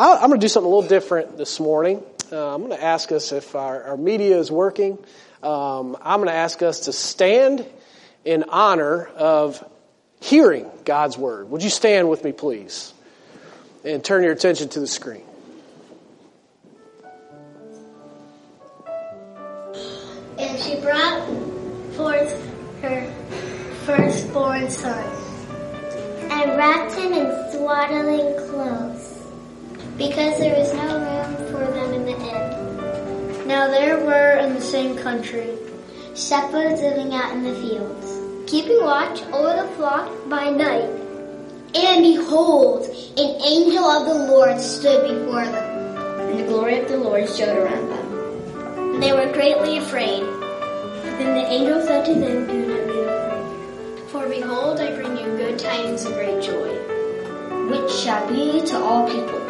I, I'm going to do something a little different this morning. Uh, I'm going to ask us if our, our media is working. Um, I'm going to ask us to stand in honor of hearing God's word. Would you stand with me, please? And turn your attention to the screen. And she brought forth her firstborn son and wrapped him in swaddling clothes because there was no room for them in the inn. Now there were in the same country shepherds living out in the fields, keeping watch over the flock by night. And behold, an angel of the Lord stood before them, and the glory of the Lord shone around them. And they were greatly afraid. Then the angel said to them, Do not be afraid. For behold, I bring you good tidings of great joy, which shall be to all people.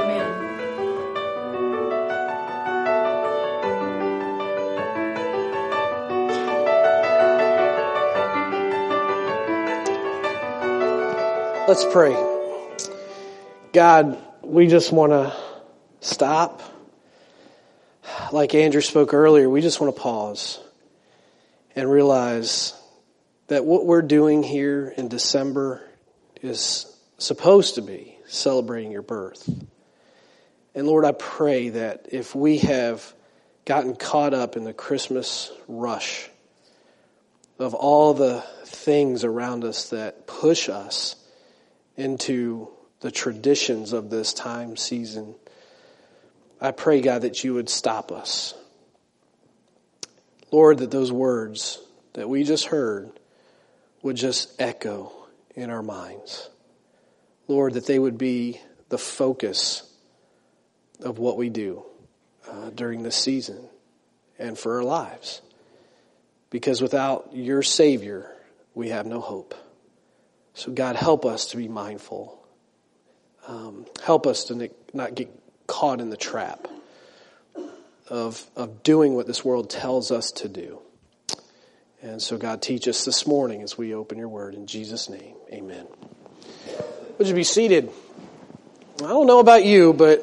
Let's pray. God, we just want to stop. Like Andrew spoke earlier, we just want to pause and realize that what we're doing here in December is supposed to be celebrating your birth. And Lord, I pray that if we have gotten caught up in the Christmas rush of all the things around us that push us into the traditions of this time season, I pray, God, that you would stop us. Lord, that those words that we just heard would just echo in our minds. Lord, that they would be the focus of what we do uh, during this season and for our lives. Because without your Savior, we have no hope. So, God, help us to be mindful. Um, help us to not get caught in the trap of, of doing what this world tells us to do. And so, God, teach us this morning as we open your word. In Jesus' name, amen. Would you be seated? I don't know about you, but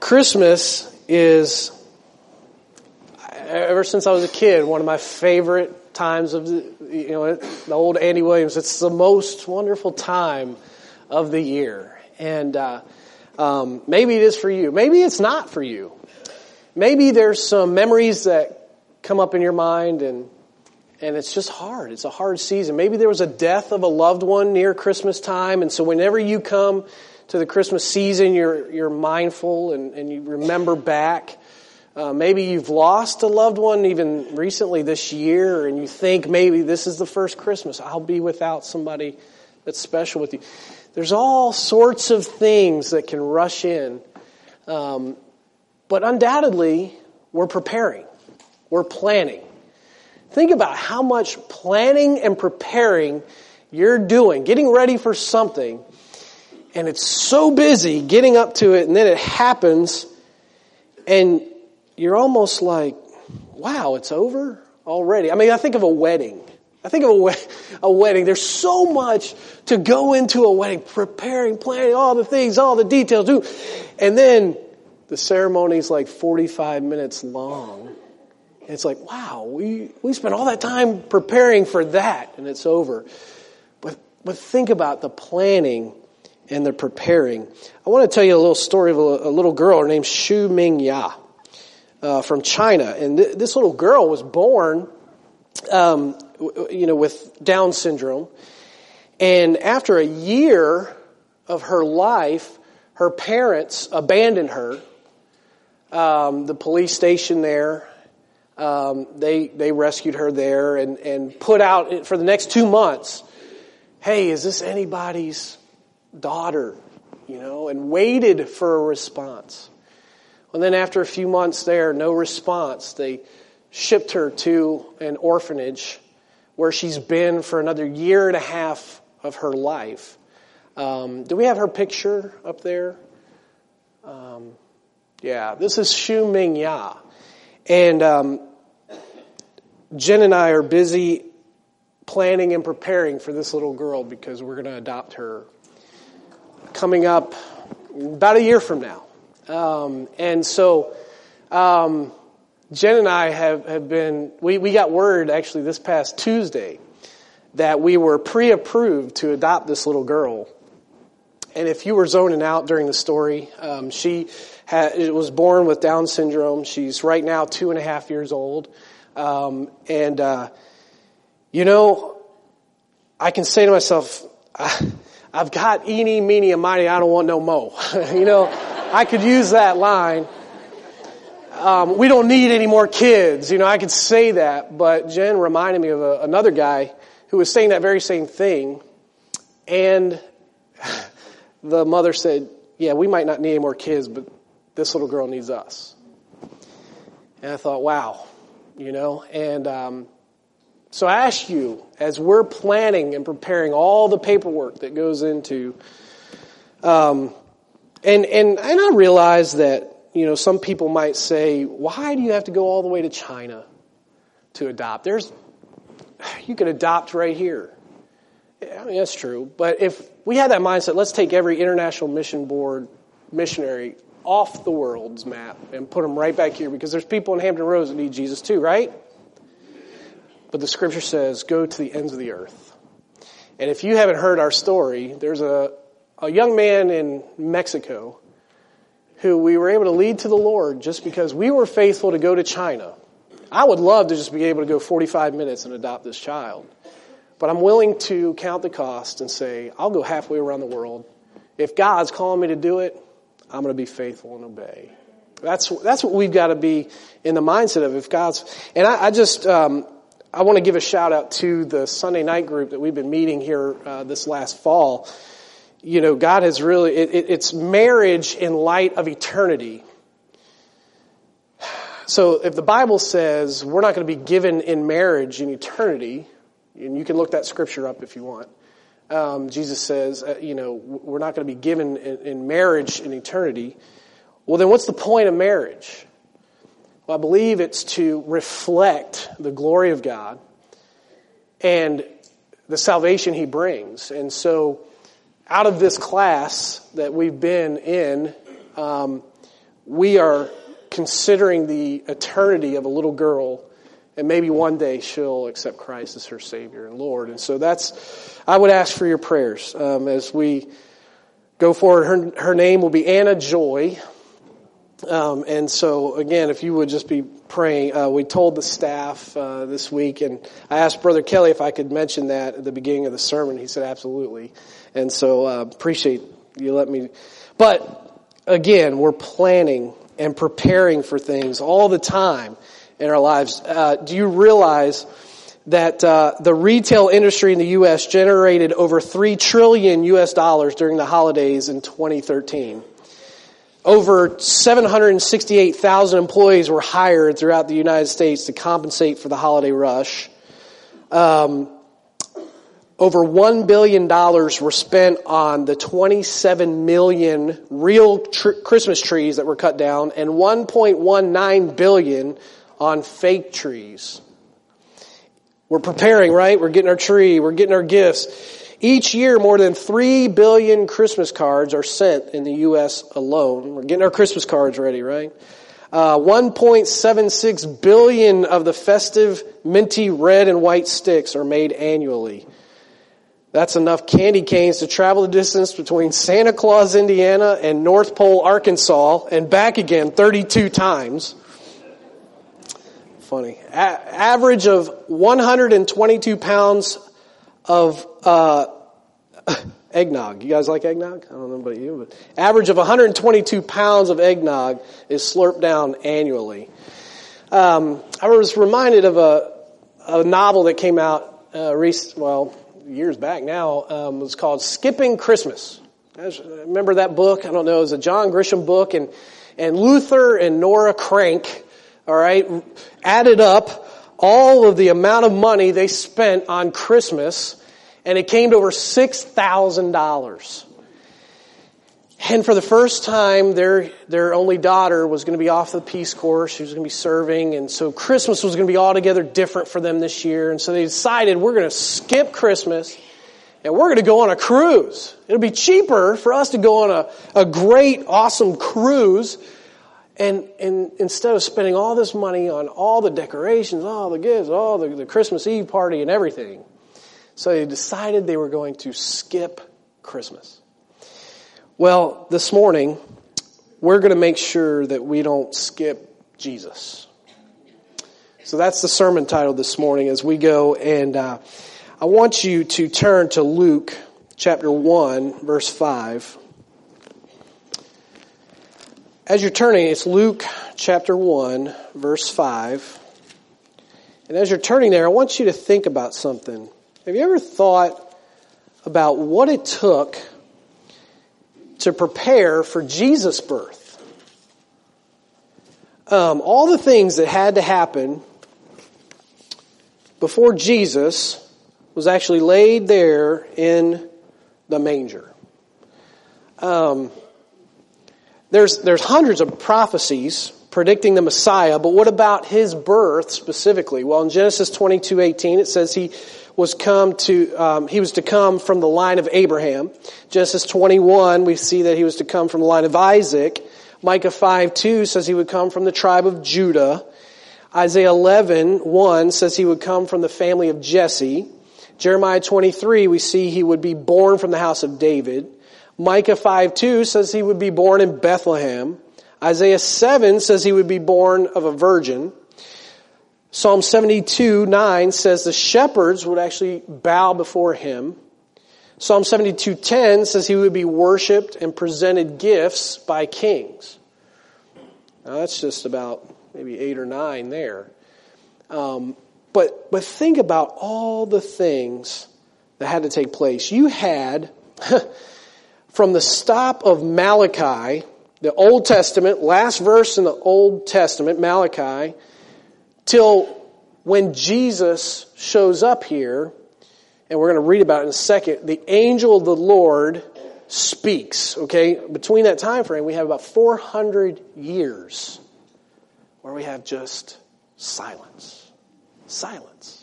Christmas is, ever since I was a kid, one of my favorite times of the, you know, the old Andy Williams. It's the most wonderful time of the year. And uh, um, maybe it is for you. Maybe it's not for you. Maybe there's some memories that come up in your mind and and it's just hard. It's a hard season. Maybe there was a death of a loved one near Christmas time, and so whenever you come to the Christmas season, you're you're mindful and, and you remember back. Uh, maybe you've lost a loved one even recently this year, and you think maybe this is the first Christmas I'll be without somebody that's special with you. There's all sorts of things that can rush in, um, but undoubtedly we're preparing, we're planning. Think about how much planning and preparing you're doing, getting ready for something, and it's so busy getting up to it, and then it happens, and you're almost like, wow, it's over already. I mean, I think of a wedding. I think of a, a wedding. There's so much to go into a wedding, preparing, planning, all the things, all the details. And then the ceremony's like 45 minutes long. And it's like, wow, we, we spent all that time preparing for that and it's over. But, but think about the planning and the preparing. I want to tell you a little story of a, a little girl. Her name's Xu Ming Ya uh, from China. And th- this little girl was born, um, you know, with Down syndrome. And after a year of her life, her parents abandoned her. Um, the police station there, um, they they rescued her there and and put out for the next two months. Hey, is this anybody's daughter? you know, and waited for a response. And then after a few months there, no response, they shipped her to an orphanage where she's been for another year and a half of her life. Um, do we have her picture up there? Um, yeah, this is Shu Ming Ya. And um, Jen and I are busy planning and preparing for this little girl because we're going to adopt her coming up about a year from now. Um, and so, um, Jen and I have, have been, we, we got word actually this past Tuesday that we were pre-approved to adopt this little girl. And if you were zoning out during the story, um, she had, was born with Down syndrome. She's right now two and a half years old. Um, and, uh, you know, I can say to myself, I, have got eeny, meeny, and miny, I don't want no mo. you know, I could use that line. Um, we don't need any more kids. You know, I could say that, but Jen reminded me of a, another guy who was saying that very same thing. And the mother said, yeah, we might not need any more kids, but this little girl needs us. And I thought, wow, you know, and, um, so I ask you, as we're planning and preparing all the paperwork that goes into, um, and and and I realize that you know some people might say, why do you have to go all the way to China to adopt? There's you can adopt right here. I mean that's true, but if we had that mindset, let's take every international mission board missionary off the world's map and put them right back here because there's people in Hampton Roads that need Jesus too, right? But the scripture says, go to the ends of the earth. And if you haven't heard our story, there's a, a young man in Mexico who we were able to lead to the Lord just because we were faithful to go to China. I would love to just be able to go 45 minutes and adopt this child. But I'm willing to count the cost and say, I'll go halfway around the world. If God's calling me to do it, I'm going to be faithful and obey. That's, that's what we've got to be in the mindset of if God's, and I, I just, um, I want to give a shout out to the Sunday night group that we've been meeting here uh, this last fall. You know, God has really, it, it, it's marriage in light of eternity. So if the Bible says we're not going to be given in marriage in eternity, and you can look that scripture up if you want. Um, Jesus says, uh, you know, we're not going to be given in, in marriage in eternity. Well, then what's the point of marriage? Well, I believe it's to reflect the glory of God and the salvation He brings. And so, out of this class that we've been in, um, we are considering the eternity of a little girl and maybe one day she'll accept Christ as her Savior and Lord. And so that's, I would ask for your prayers um, as we go forward. Her, her name will be Anna Joy. Um, and so, again, if you would just be praying, uh, we told the staff uh, this week, and I asked Brother Kelly if I could mention that at the beginning of the sermon. He said absolutely, and so uh, appreciate you let me. But again, we're planning and preparing for things all the time in our lives. Uh, do you realize? that uh, the retail industry in the U.S. generated over three trillion U.S. dollars during the holidays in 2013. Over 768,000 employees were hired throughout the United States to compensate for the holiday rush. Um, over $1 billion were spent on the 27 million real tr- Christmas trees that were cut down and 1.19 billion on fake trees. We're preparing, right? We're getting our tree, we're getting our gifts. Each year, more than 3 billion Christmas cards are sent in the U.S. alone. We're getting our Christmas cards ready, right? Uh, 1.76 billion of the festive minty red and white sticks are made annually. That's enough candy canes to travel the distance between Santa Claus, Indiana and North Pole, Arkansas and back again 32 times. Funny. A- average of 122 pounds of uh, eggnog. You guys like eggnog? I don't know about you, but average of 122 pounds of eggnog is slurped down annually. Um, I was reminded of a, a novel that came out uh, well, years back now. Um, it was called Skipping Christmas. Guys, remember that book? I don't know. It was a John Grisham book and, and Luther and Nora Crank, all right, added up all of the amount of money they spent on Christmas and it came to over $6,000. And for the first time, their, their only daughter was going to be off the Peace Corps. She was going to be serving. And so Christmas was going to be altogether different for them this year. And so they decided we're going to skip Christmas and we're going to go on a cruise. It'll be cheaper for us to go on a, a great, awesome cruise. And, and instead of spending all this money on all the decorations, all the gifts, all the, the Christmas Eve party and everything, so they decided they were going to skip Christmas. Well, this morning, we're going to make sure that we don't skip Jesus. So that's the sermon title this morning as we go. And uh, I want you to turn to Luke chapter 1, verse 5. As you're turning, it's Luke chapter 1, verse 5. And as you're turning there, I want you to think about something. Have you ever thought about what it took to prepare for Jesus' birth. Um, all the things that had to happen before Jesus was actually laid there in the manger. Um, there's there's hundreds of prophecies predicting the Messiah, but what about his birth specifically? Well, in Genesis 22:18 it says he was come to, um, he was to come from the line of Abraham. Genesis 21, we see that he was to come from the line of Isaac. Micah 5, 2 says he would come from the tribe of Judah. Isaiah 11, 1 says he would come from the family of Jesse. Jeremiah 23, we see he would be born from the house of David. Micah 5, 2 says he would be born in Bethlehem. Isaiah 7 says he would be born of a virgin. Psalm 72, 9 says the shepherds would actually bow before him. Psalm 72, 10 says he would be worshiped and presented gifts by kings. Now that's just about maybe eight or nine there. Um, but, but think about all the things that had to take place. You had, from the stop of Malachi, the Old Testament, last verse in the Old Testament, Malachi, till when Jesus shows up here, and we're going to read about it in a second, the angel of the Lord speaks, okay? Between that time frame, we have about 400 years where we have just silence. Silence.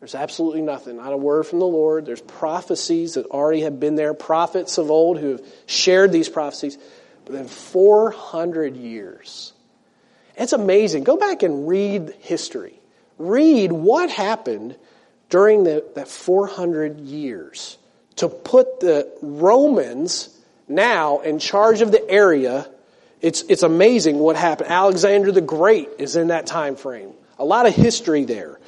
There's absolutely nothing, not a word from the Lord. There's prophecies that already have been there, prophets of old who have shared these prophecies. But then 400 years it's amazing. Go back and read history. Read what happened during the, that 400 years to put the Romans now in charge of the area. It's, it's amazing what happened. Alexander the Great is in that time frame. A lot of history there.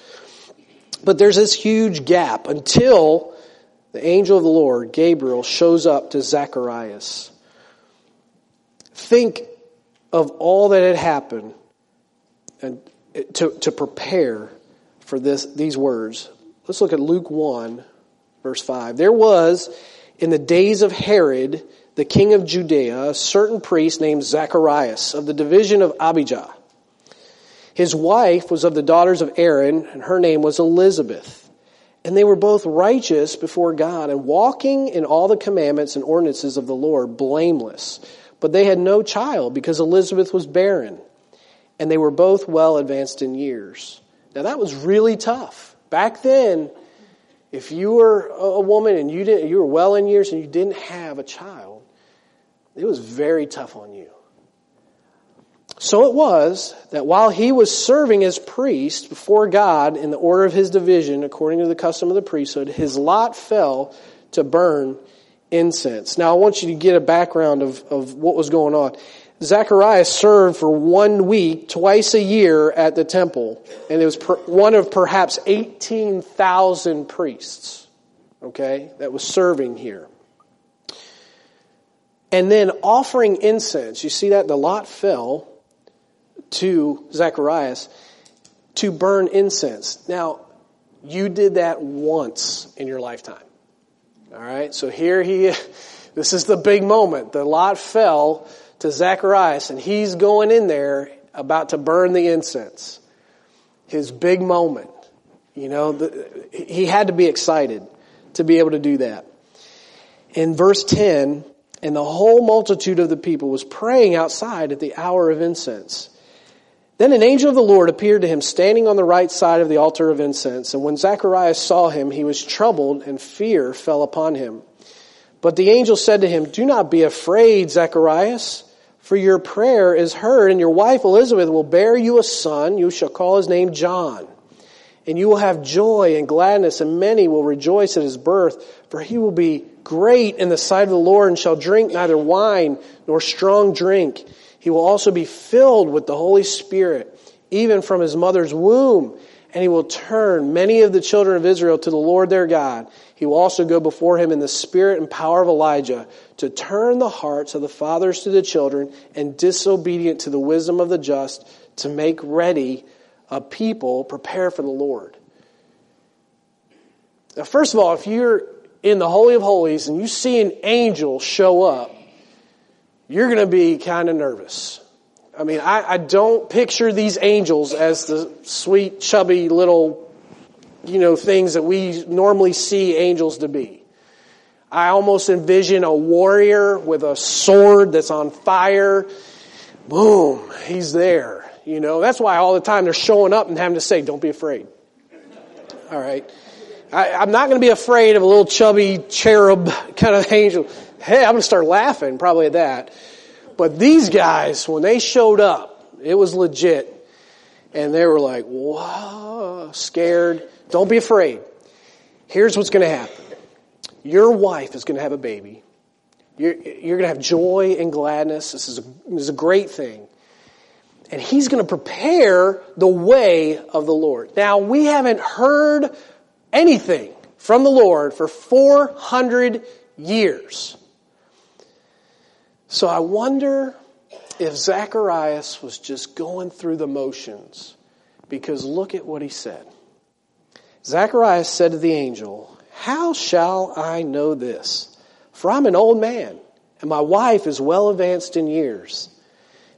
But there's this huge gap until the angel of the Lord, Gabriel, shows up to Zacharias. Think of all that had happened and to, to prepare for this, these words. Let's look at Luke 1, verse 5. There was, in the days of Herod, the king of Judea, a certain priest named Zacharias of the division of Abijah. His wife was of the daughters of Aaron, and her name was Elizabeth. And they were both righteous before God and walking in all the commandments and ordinances of the Lord, blameless. But they had no child because Elizabeth was barren and they were both well advanced in years. Now that was really tough. Back then, if you were a woman and you didn't, you were well in years and you didn't have a child, it was very tough on you. So it was that while he was serving as priest before God in the order of his division, according to the custom of the priesthood, his lot fell to burn incense. Now I want you to get a background of, of what was going on. Zacharias served for one week, twice a year at the temple, and it was per, one of perhaps 18,000 priests, okay, that was serving here. And then offering incense, you see that the lot fell to Zacharias to burn incense. Now, you did that once in your lifetime. All right, so here he This is the big moment. The lot fell to Zacharias and he's going in there about to burn the incense. His big moment. You know, the, he had to be excited to be able to do that. In verse 10, and the whole multitude of the people was praying outside at the hour of incense. Then an angel of the Lord appeared to him standing on the right side of the altar of incense. And when Zacharias saw him, he was troubled and fear fell upon him. But the angel said to him, Do not be afraid, Zacharias, for your prayer is heard and your wife Elizabeth will bear you a son. You shall call his name John. And you will have joy and gladness and many will rejoice at his birth, for he will be great in the sight of the Lord and shall drink neither wine nor strong drink he will also be filled with the Holy Spirit, even from his mother's womb. And he will turn many of the children of Israel to the Lord their God. He will also go before him in the spirit and power of Elijah to turn the hearts of the fathers to the children and disobedient to the wisdom of the just to make ready a people prepare for the Lord. Now, first of all, if you're in the Holy of Holies and you see an angel show up, you're going to be kind of nervous. I mean, I, I don't picture these angels as the sweet, chubby little, you know, things that we normally see angels to be. I almost envision a warrior with a sword that's on fire. Boom, he's there. You know, that's why all the time they're showing up and having to say, don't be afraid. All right. I, I'm not going to be afraid of a little chubby cherub kind of angel hey, I'm going to start laughing probably at that. But these guys, when they showed up, it was legit. And they were like, whoa, scared. Don't be afraid. Here's what's going to happen. Your wife is going to have a baby. You're, you're going to have joy and gladness. This is, a, this is a great thing. And he's going to prepare the way of the Lord. Now, we haven't heard anything from the Lord for 400 years. So I wonder if Zacharias was just going through the motions because look at what he said. Zacharias said to the angel, How shall I know this? For I'm an old man, and my wife is well advanced in years.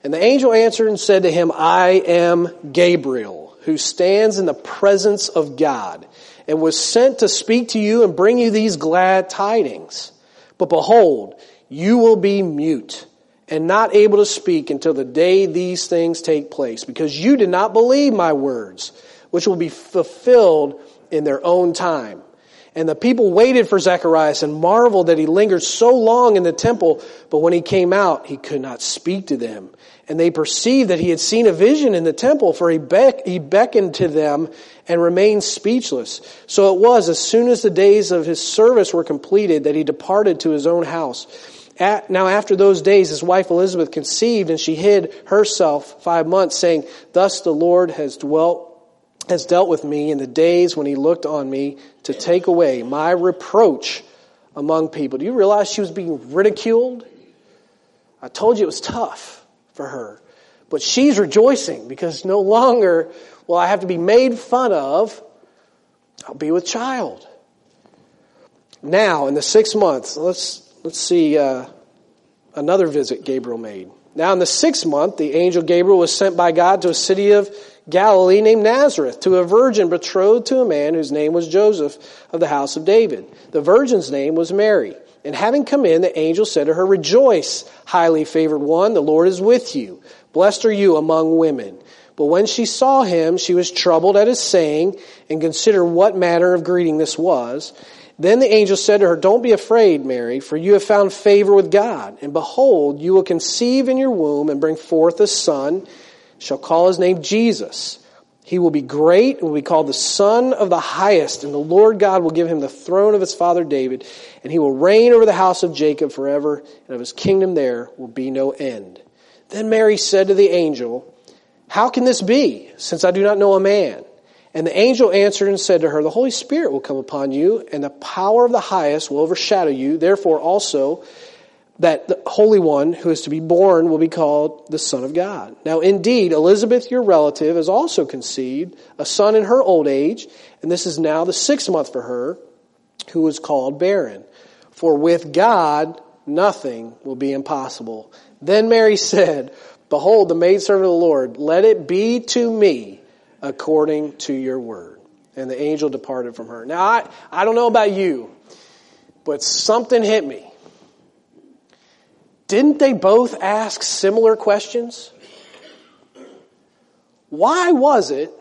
And the angel answered and said to him, I am Gabriel, who stands in the presence of God, and was sent to speak to you and bring you these glad tidings. But behold, you will be mute and not able to speak until the day these things take place, because you did not believe my words, which will be fulfilled in their own time. And the people waited for Zacharias and marveled that he lingered so long in the temple, but when he came out, he could not speak to them. And they perceived that he had seen a vision in the temple, for he, beck- he beckoned to them and remained speechless. So it was, as soon as the days of his service were completed, that he departed to his own house. At, now after those days, his wife Elizabeth conceived and she hid herself five months saying, thus the Lord has dwelt, has dealt with me in the days when he looked on me to take away my reproach among people. Do you realize she was being ridiculed? I told you it was tough for her. But she's rejoicing because no longer will I have to be made fun of. I'll be with child. Now, in the six months, let's Let's see uh, another visit Gabriel made. Now, in the sixth month, the angel Gabriel was sent by God to a city of Galilee named Nazareth to a virgin betrothed to a man whose name was Joseph of the house of David. The virgin's name was Mary. And having come in, the angel said to her, Rejoice, highly favored one, the Lord is with you. Blessed are you among women. But when she saw him, she was troubled at his saying and considered what manner of greeting this was. Then the angel said to her, Don't be afraid, Mary, for you have found favor with God. And behold, you will conceive in your womb and bring forth a son, shall call his name Jesus. He will be great and will be called the Son of the Highest, and the Lord God will give him the throne of his father David, and he will reign over the house of Jacob forever, and of his kingdom there will be no end. Then Mary said to the angel, How can this be, since I do not know a man? And the angel answered and said to her, The Holy Spirit will come upon you, and the power of the highest will overshadow you. Therefore also, that the Holy One who is to be born will be called the Son of God. Now indeed, Elizabeth, your relative, has also conceived a son in her old age, and this is now the sixth month for her, who is called barren. For with God, nothing will be impossible. Then Mary said, Behold, the maidservant of the Lord, let it be to me according to your word. And the angel departed from her. Now, I, I don't know about you, but something hit me. Didn't they both ask similar questions? Why was it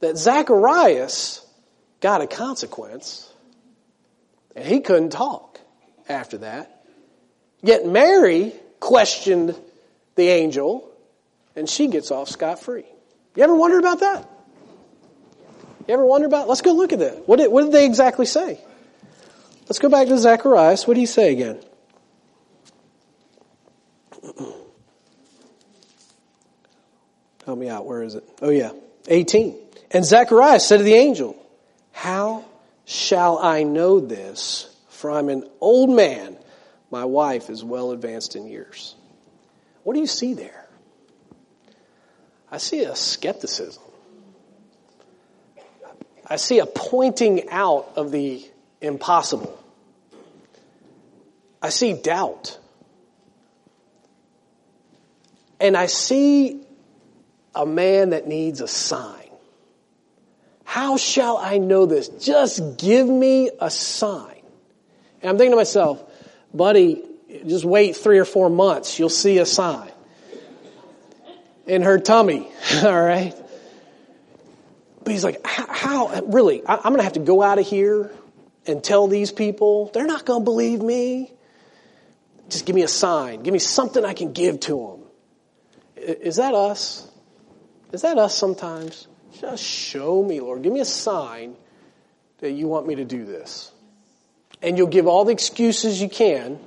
that Zacharias got a consequence and he couldn't talk after that? Yet Mary questioned the angel and she gets off scot free. You ever wonder about that? You ever wonder about? Let's go look at that. What did, what did they exactly say? Let's go back to Zacharias. What did he say again? Help me out. Where is it? Oh yeah. 18. And Zacharias said to the angel, How shall I know this? For I'm an old man. My wife is well advanced in years. What do you see there? I see a skepticism. I see a pointing out of the impossible. I see doubt. And I see a man that needs a sign. How shall I know this? Just give me a sign. And I'm thinking to myself, buddy, just wait three or four months. You'll see a sign in her tummy. All right. But he's like, how, really, I'm going to have to go out of here and tell these people. They're not going to believe me. Just give me a sign. Give me something I can give to them. Is that us? Is that us sometimes? Just show me, Lord. Give me a sign that you want me to do this. And you'll give all the excuses you can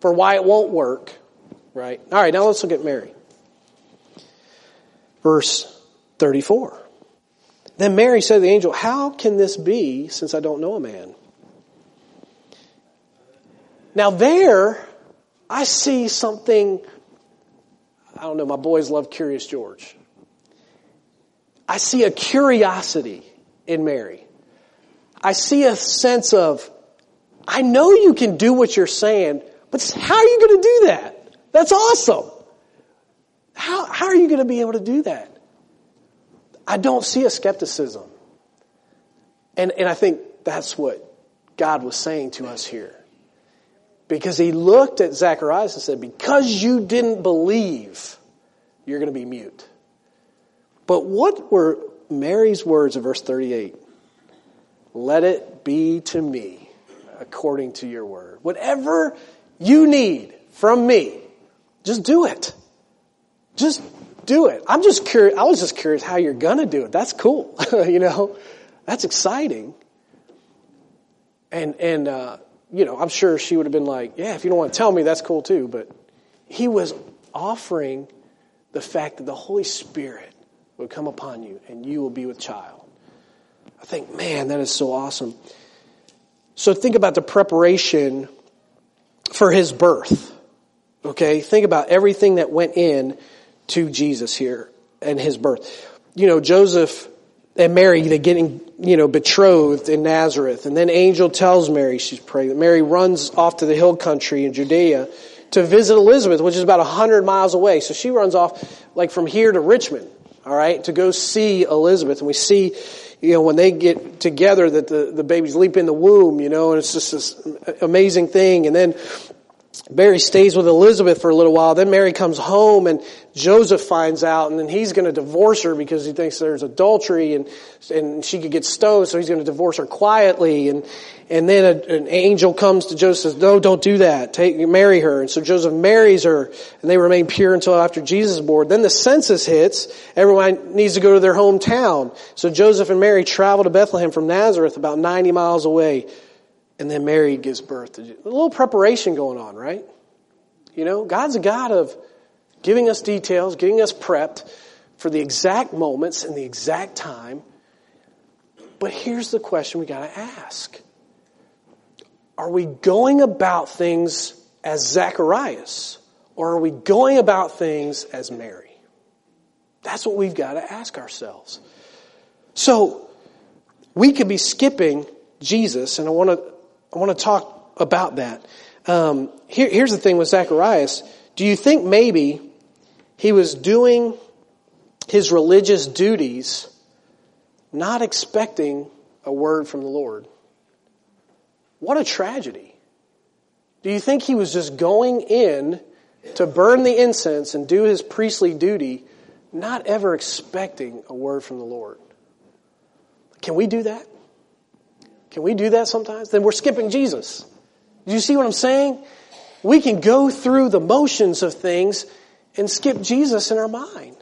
for why it won't work, right? All right, now let's look at Mary. Verse 34. Then Mary said to the angel, How can this be since I don't know a man? Now, there, I see something. I don't know, my boys love Curious George. I see a curiosity in Mary. I see a sense of, I know you can do what you're saying, but how are you going to do that? That's awesome. How, how are you going to be able to do that? I don't see a skepticism. And, and I think that's what God was saying to us here. Because he looked at Zacharias and said, Because you didn't believe, you're going to be mute. But what were Mary's words of verse 38? Let it be to me according to your word. Whatever you need from me, just do it. Just do it. I'm just curious. I was just curious how you're gonna do it. That's cool. you know, that's exciting. And and uh, you know, I'm sure she would have been like, yeah, if you don't want to tell me, that's cool too. But he was offering the fact that the Holy Spirit would come upon you and you will be with child. I think, man, that is so awesome. So think about the preparation for his birth. Okay, think about everything that went in to Jesus here and his birth. You know, Joseph and Mary, they're getting, you know, betrothed in Nazareth. And then angel tells Mary she's pregnant. Mary runs off to the hill country in Judea to visit Elizabeth, which is about a hundred miles away. So she runs off like from here to Richmond, all right, to go see Elizabeth. And we see, you know, when they get together that the, the babies leap in the womb, you know, and it's just this amazing thing. And then Mary stays with Elizabeth for a little while. Then Mary comes home and Joseph finds out and then he's going to divorce her because he thinks there's adultery and, and she could get stoned. So he's going to divorce her quietly. And, and then a, an angel comes to Joseph says, no, don't do that. Take, marry her. And so Joseph marries her and they remain pure until after Jesus is born. Then the census hits. Everyone needs to go to their hometown. So Joseph and Mary travel to Bethlehem from Nazareth about 90 miles away and then Mary gives birth a little preparation going on, right? You know, God's a God of giving us details, getting us prepped for the exact moments and the exact time. But here's the question we got to ask. Are we going about things as Zacharias or are we going about things as Mary? That's what we've got to ask ourselves. So, we could be skipping Jesus, and I want to I want to talk about that. Um, here, here's the thing with Zacharias. Do you think maybe he was doing his religious duties not expecting a word from the Lord? What a tragedy. Do you think he was just going in to burn the incense and do his priestly duty, not ever expecting a word from the Lord? Can we do that? Can we do that sometimes? Then we're skipping Jesus. Do you see what I'm saying? We can go through the motions of things and skip Jesus in our mind.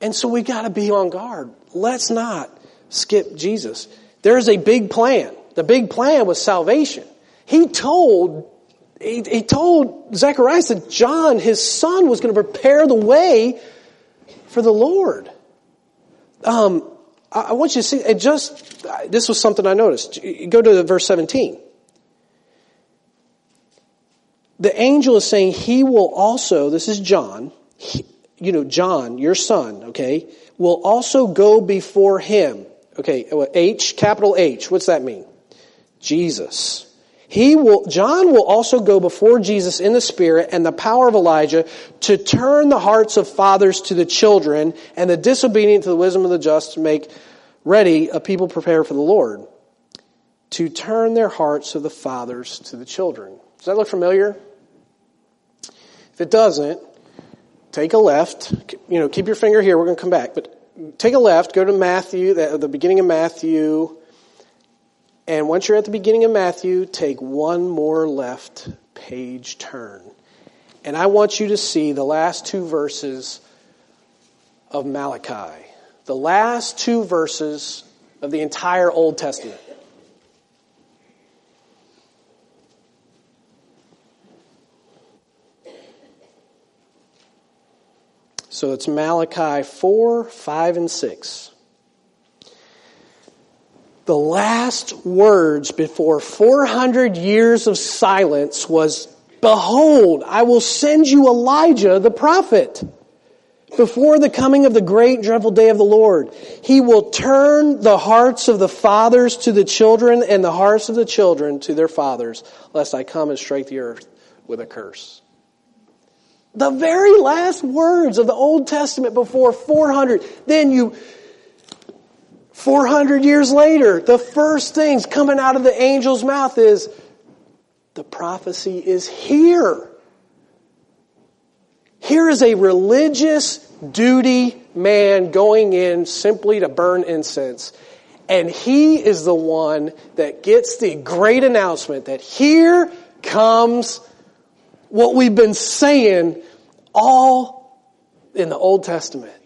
And so we gotta be on guard. Let's not skip Jesus. There's a big plan. The big plan was salvation. He told, he, he told Zacharias that John, his son, was going to prepare the way for the Lord. Um, I, want you to see, it just, this was something I noticed. Go to verse 17 the angel is saying he will also, this is John, he, you know, John, your son, okay, will also go before him. Okay, H, capital H, what's that mean? Jesus. He will, John will also go before Jesus in the spirit and the power of Elijah to turn the hearts of fathers to the children and the disobedient to the wisdom of the just to make ready a people prepared for the Lord. To turn their hearts of the fathers to the children. Does that look familiar? If it doesn't, take a left. You know, keep your finger here. We're going to come back. But take a left. Go to Matthew, the, the beginning of Matthew. And once you're at the beginning of Matthew, take one more left page turn. And I want you to see the last two verses of Malachi. The last two verses of the entire Old Testament. So it's Malachi 4, 5, and 6. The last words before 400 years of silence was, Behold, I will send you Elijah the prophet before the coming of the great dreadful day of the Lord. He will turn the hearts of the fathers to the children and the hearts of the children to their fathers, lest I come and strike the earth with a curse. The very last words of the Old Testament before 400. Then you, 400 years later, the first things coming out of the angel's mouth is, the prophecy is here. Here is a religious duty man going in simply to burn incense. And he is the one that gets the great announcement that here comes what we've been saying all in the Old Testament.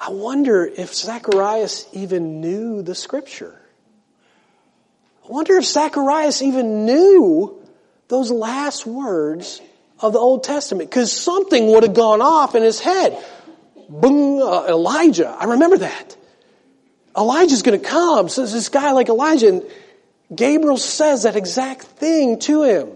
I wonder if Zacharias even knew the scripture. I wonder if Zacharias even knew those last words of the Old Testament because something would have gone off in his head. Boom, uh, Elijah. I remember that. Elijah's going to come. So this guy like Elijah, and Gabriel says that exact thing to him.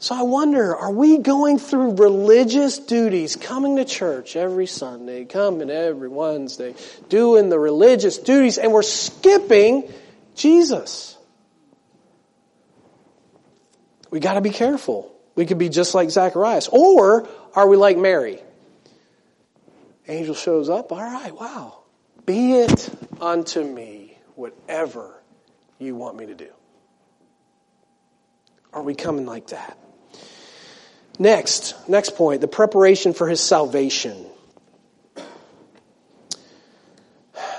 So I wonder, are we going through religious duties, coming to church every Sunday, coming every Wednesday, doing the religious duties, and we're skipping Jesus? We gotta be careful. We could be just like Zacharias. Or are we like Mary? Angel shows up, all right, wow. Be it unto me whatever you want me to do. Are we coming like that? Next, next point, the preparation for his salvation.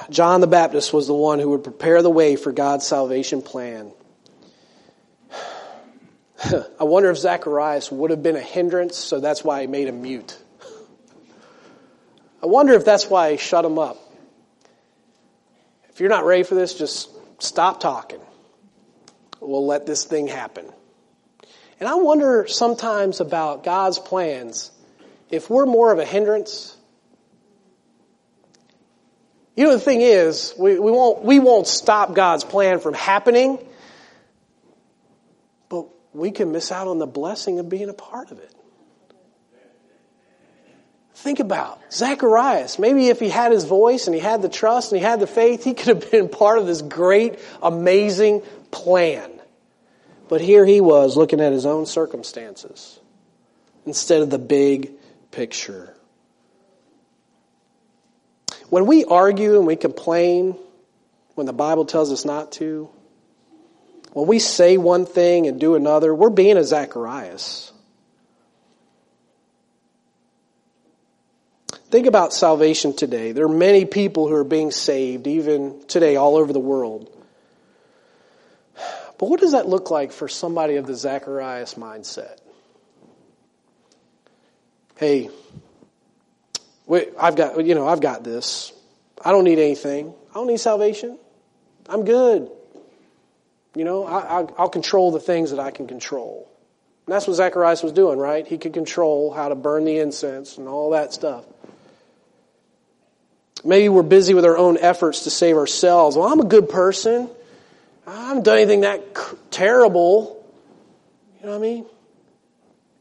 John the Baptist was the one who would prepare the way for God's salvation plan. I wonder if Zacharias would have been a hindrance, so that's why he made him mute. I wonder if that's why he shut him up. If you're not ready for this, just stop talking. We'll let this thing happen. And I wonder sometimes about God's plans if we're more of a hindrance. You know, the thing is, we, we, won't, we won't stop God's plan from happening, but we can miss out on the blessing of being a part of it. Think about Zacharias. Maybe if he had his voice and he had the trust and he had the faith, he could have been part of this great, amazing plan. But here he was looking at his own circumstances instead of the big picture. When we argue and we complain when the Bible tells us not to, when we say one thing and do another, we're being a Zacharias. Think about salvation today. There are many people who are being saved, even today, all over the world. But what does that look like for somebody of the Zacharias mindset? Hey, I've got, you know, I've got this. I don't need anything. I don't need salvation. I'm good. You know, I, will control the things that I can control. And that's what Zacharias was doing, right? He could control how to burn the incense and all that stuff. Maybe we're busy with our own efforts to save ourselves. Well, I'm a good person. I haven't done anything that terrible. You know what I mean?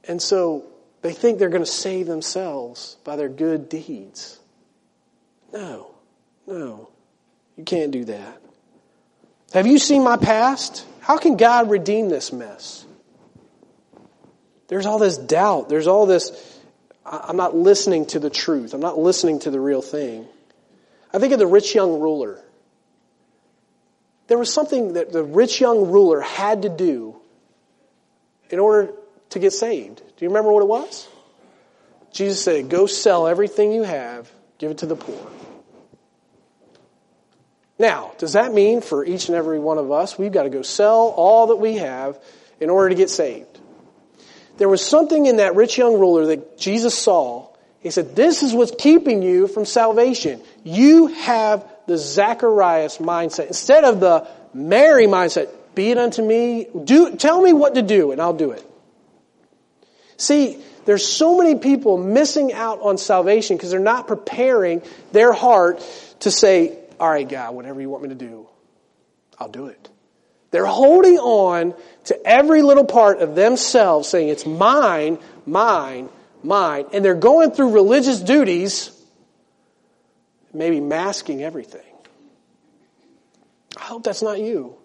And so they think they're going to save themselves by their good deeds. No, no, you can't do that. Have you seen my past? How can God redeem this mess? There's all this doubt. There's all this, I'm not listening to the truth. I'm not listening to the real thing. I think of the rich young ruler. There was something that the rich young ruler had to do in order to get saved. Do you remember what it was? Jesus said, Go sell everything you have, give it to the poor. Now, does that mean for each and every one of us, we've got to go sell all that we have in order to get saved? There was something in that rich young ruler that Jesus saw. He said, This is what's keeping you from salvation. You have the Zacharias mindset. Instead of the Mary mindset, be it unto me, do, tell me what to do and I'll do it. See, there's so many people missing out on salvation because they're not preparing their heart to say, all right, God, whatever you want me to do, I'll do it. They're holding on to every little part of themselves saying, it's mine, mine, mine. And they're going through religious duties, maybe masking everything. I hope that's not you.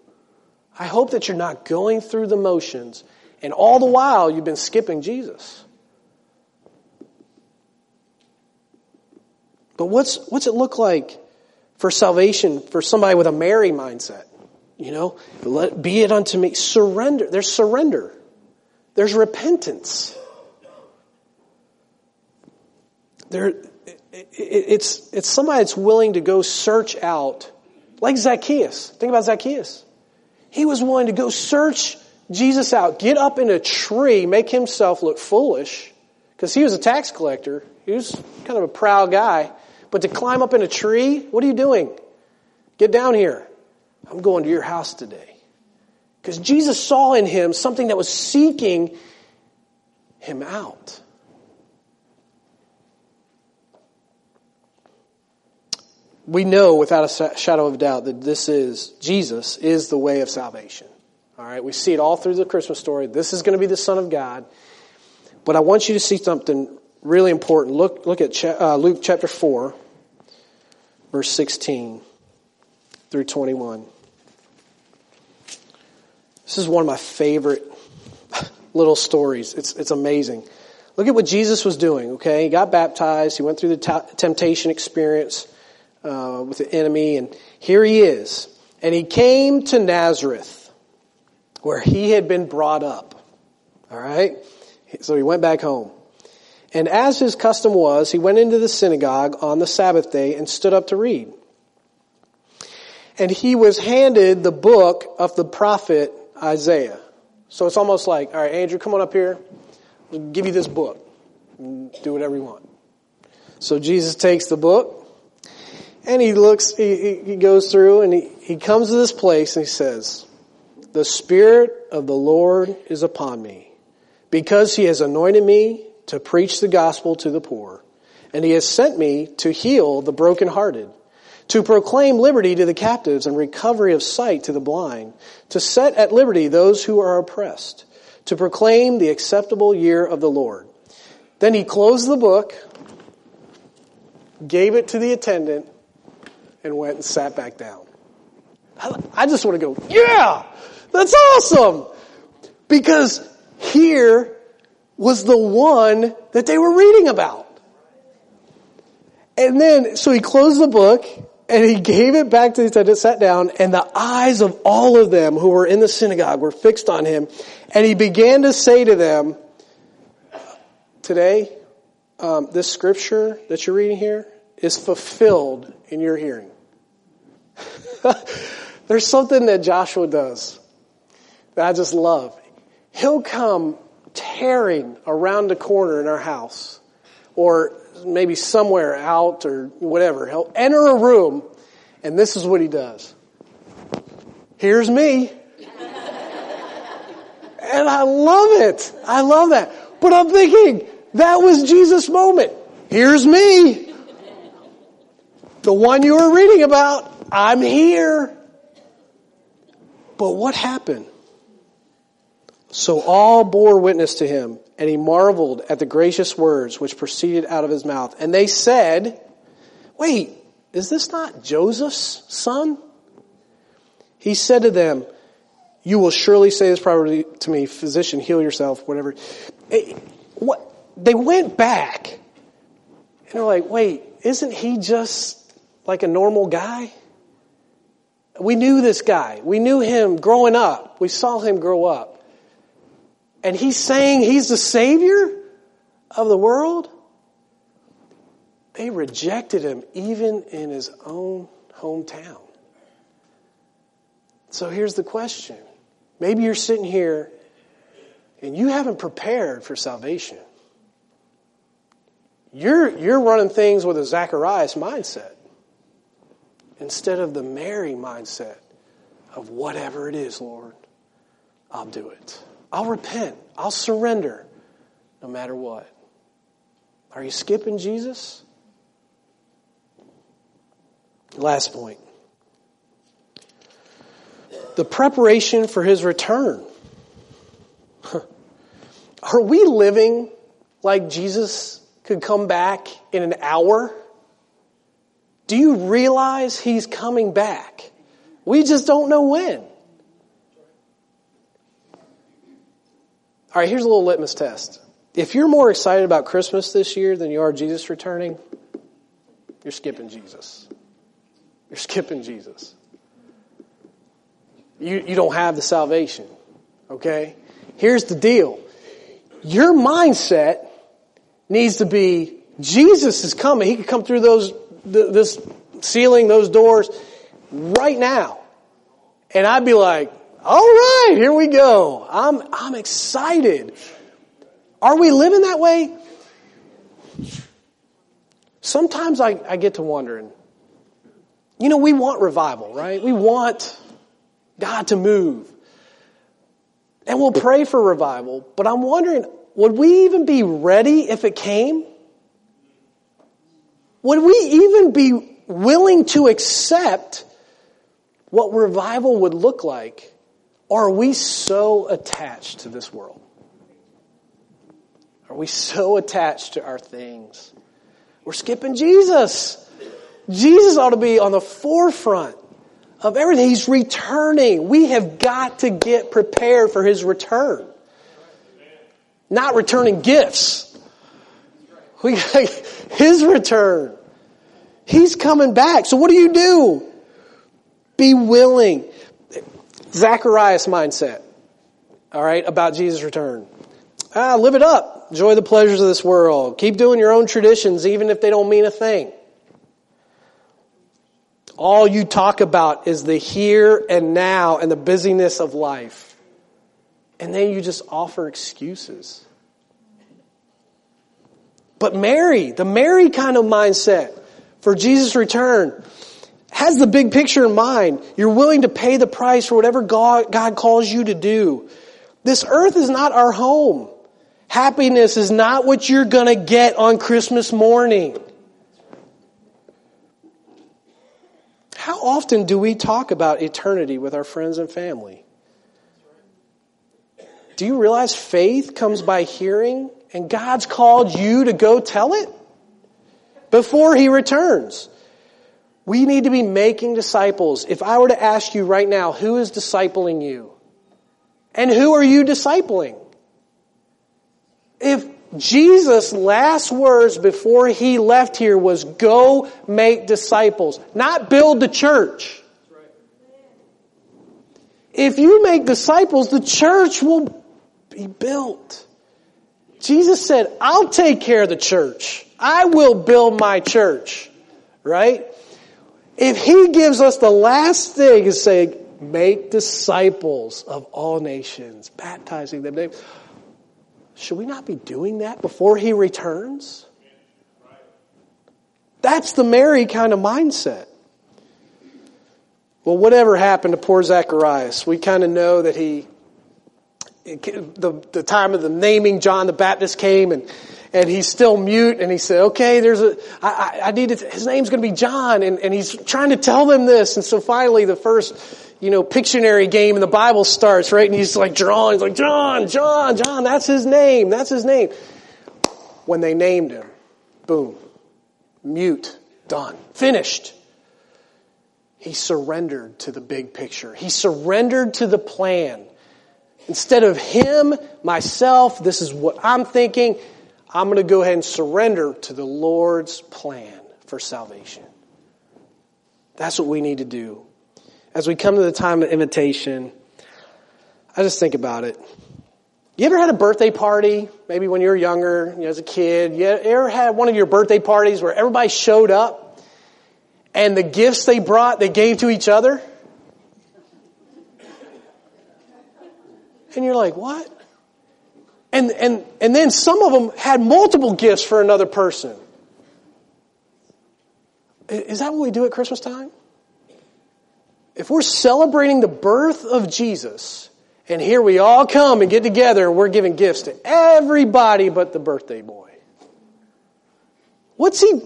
I hope that you're not going through the motions and all the while you've been skipping Jesus. But what's, what's it look like for salvation for somebody with a Mary mindset. You know, let be it unto me. Surrender. There's surrender. There's repentance. There, it's, it's somebody that's willing to go search out, like Zacchaeus. Think about Zacchaeus. He was willing to go search Jesus out, get up in a tree, make himself look foolish, because he was a tax collector. He was kind of a proud guy. But to climb up in a tree, what are you doing? Get down here. I'm going to your house today. Because Jesus saw in him something that was seeking him out. We know without a shadow of doubt that this is, Jesus is the way of salvation. All right, we see it all through the Christmas story. This is going to be the Son of God. But I want you to see something really important. Look, look at uh, Luke chapter 4 verse 16 through 21. This is one of my favorite little stories. It's, it's amazing. Look at what Jesus was doing, okay? He got baptized. He went through the temptation experience uh, with the enemy, and here he is. And he came to Nazareth, where he had been brought up. All right? So he went back home. And as his custom was, he went into the synagogue on the Sabbath day and stood up to read. And he was handed the book of the prophet Isaiah. So it's almost like, all right, Andrew, come on up here. I'll give you this book. Do whatever you want. So Jesus takes the book and he looks, he, he goes through and he, he comes to this place and he says, the Spirit of the Lord is upon me because he has anointed me to preach the gospel to the poor. And he has sent me to heal the brokenhearted, to proclaim liberty to the captives and recovery of sight to the blind, to set at liberty those who are oppressed, to proclaim the acceptable year of the Lord. Then he closed the book gave it to the attendant, and went and sat back down. I just want to go, yeah, that's awesome. Because here was the one that they were reading about. And then, so he closed the book and he gave it back to the attendant, sat down, and the eyes of all of them who were in the synagogue were fixed on him. And he began to say to them, today, um, this scripture that you're reading here is fulfilled in your hearing. There's something that Joshua does that I just love. He'll come tearing around the corner in our house or maybe somewhere out or whatever. He'll enter a room and this is what he does. Here's me. and I love it. I love that. But I'm thinking, that was Jesus' moment. Here's me. The one you were reading about. I'm here. But what happened? So all bore witness to him, and he marveled at the gracious words which proceeded out of his mouth. And they said, Wait, is this not Joseph's son? He said to them, You will surely say this probably to me, physician, heal yourself, whatever. It, what, they went back, and they're like, Wait, isn't he just like a normal guy? We knew this guy. We knew him growing up. We saw him grow up and he's saying he's the savior of the world, they rejected him even in his own hometown. So here's the question. Maybe you're sitting here and you haven't prepared for salvation. You're, you're running things with a Zacharias mindset instead of the Mary mindset of whatever it is, Lord, I'll do it. I'll repent. I'll surrender no matter what. Are you skipping Jesus? Last point. The preparation for his return. Are we living like Jesus could come back in an hour? Do you realize he's coming back? We just don't know when. All right, here's a little litmus test. If you're more excited about Christmas this year than you are Jesus returning, you're skipping Jesus. You're skipping Jesus. You, you don't have the salvation. Okay? Here's the deal. Your mindset needs to be Jesus is coming. He could come through those, this ceiling, those doors right now. And I'd be like, all right, here we go. I'm, I'm excited. Are we living that way? Sometimes I, I get to wondering, you know, we want revival, right? We want God to move. And we'll pray for revival, but I'm wondering, would we even be ready if it came? Would we even be willing to accept what revival would look like or are we so attached to this world? Are we so attached to our things? We're skipping Jesus. Jesus ought to be on the forefront of everything. He's returning. We have got to get prepared for His return. Not returning gifts. We His return. He's coming back. So what do you do? Be willing. Zacharias mindset, all right, about Jesus' return. Ah, live it up. Enjoy the pleasures of this world. Keep doing your own traditions, even if they don't mean a thing. All you talk about is the here and now and the busyness of life. And then you just offer excuses. But Mary, the Mary kind of mindset for Jesus' return, has the big picture in mind. You're willing to pay the price for whatever God, God calls you to do. This earth is not our home. Happiness is not what you're going to get on Christmas morning. How often do we talk about eternity with our friends and family? Do you realize faith comes by hearing and God's called you to go tell it? before he returns. We need to be making disciples. If I were to ask you right now, who is discipling you? And who are you discipling? If Jesus' last words before he left here was go make disciples, not build the church. If you make disciples, the church will be built. Jesus said, I'll take care of the church. I will build my church. Right? If he gives us the last thing is saying, make disciples of all nations, baptizing them, should we not be doing that before he returns? That's the Mary kind of mindset. Well, whatever happened to poor Zacharias? We kind of know that he, the, the time of the naming John the Baptist came and, and he's still mute and he said, okay, there's a, I, I need to, his name's going to be John and, and he's trying to tell them this. And so finally the first, you know, Pictionary game in the Bible starts, right? And he's like drawing, he's like, John, John, John, that's his name, that's his name. When they named him, boom, mute, done, finished. He surrendered to the big picture. He surrendered to the plan. Instead of him, myself, this is what I'm thinking, I'm going to go ahead and surrender to the Lord's plan for salvation. That's what we need to do. As we come to the time of invitation, I just think about it. You ever had a birthday party? Maybe when you were younger, you know, as a kid. You ever had one of your birthday parties where everybody showed up and the gifts they brought, they gave to each other. And you're like, what? And, and, and then some of them had multiple gifts for another person. Is that what we do at Christmas time? If we're celebrating the birth of Jesus, and here we all come and get together we're giving gifts to everybody but the birthday boy. What's he,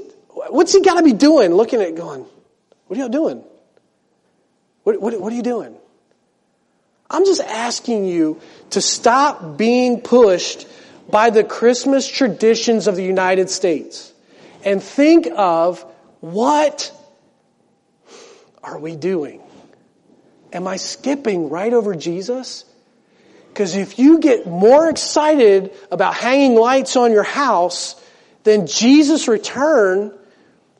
What's he got to be doing? Looking at going, what are y'all doing? What, what, what are you doing? I'm just asking you to stop being pushed by the Christmas traditions of the United States and think of what are we doing? Am I skipping right over Jesus? Because if you get more excited about hanging lights on your house than Jesus' return,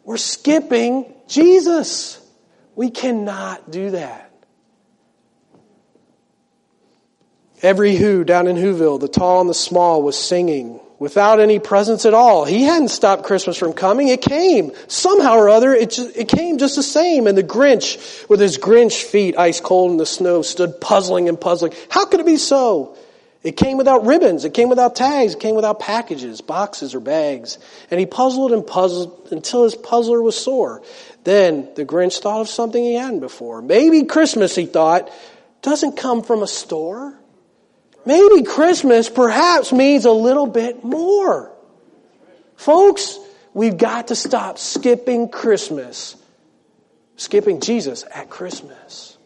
we're skipping Jesus. We cannot do that. Every who down in Whoville, the tall and the small, was singing without any presents at all. He hadn't stopped Christmas from coming. It came. Somehow or other, it, just, it came just the same. And the Grinch, with his Grinch feet ice cold in the snow, stood puzzling and puzzling. How could it be so? It came without ribbons. It came without tags. It came without packages, boxes, or bags. And he puzzled and puzzled until his puzzler was sore. Then the Grinch thought of something he hadn't before. Maybe Christmas, he thought, doesn't come from a store. Maybe Christmas perhaps means a little bit more. Folks, we've got to stop skipping Christmas, skipping Jesus at Christmas.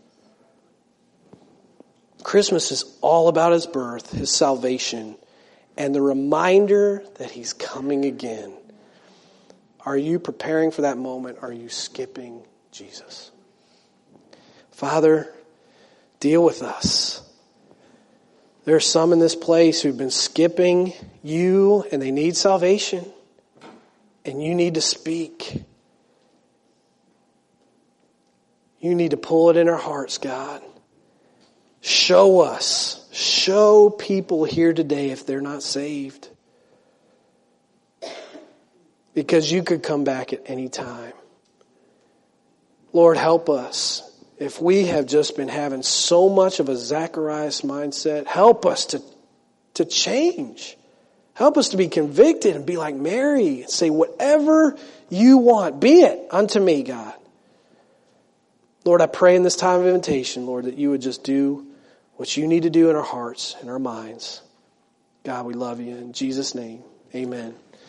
Christmas is all about his birth, his salvation, and the reminder that he's coming again. Are you preparing for that moment? Are you skipping Jesus? Father, deal with us. There are some in this place who've been skipping you and they need salvation. And you need to speak. You need to pull it in our hearts, God. Show us. Show people here today if they're not saved. Because you could come back at any time. Lord, help us. If we have just been having so much of a Zacharias mindset, help us to, to change. Help us to be convicted and be like Mary and say, whatever you want, be it unto me, God. Lord, I pray in this time of invitation, Lord, that you would just do what you need to do in our hearts and our minds. God, we love you. In Jesus' name, amen.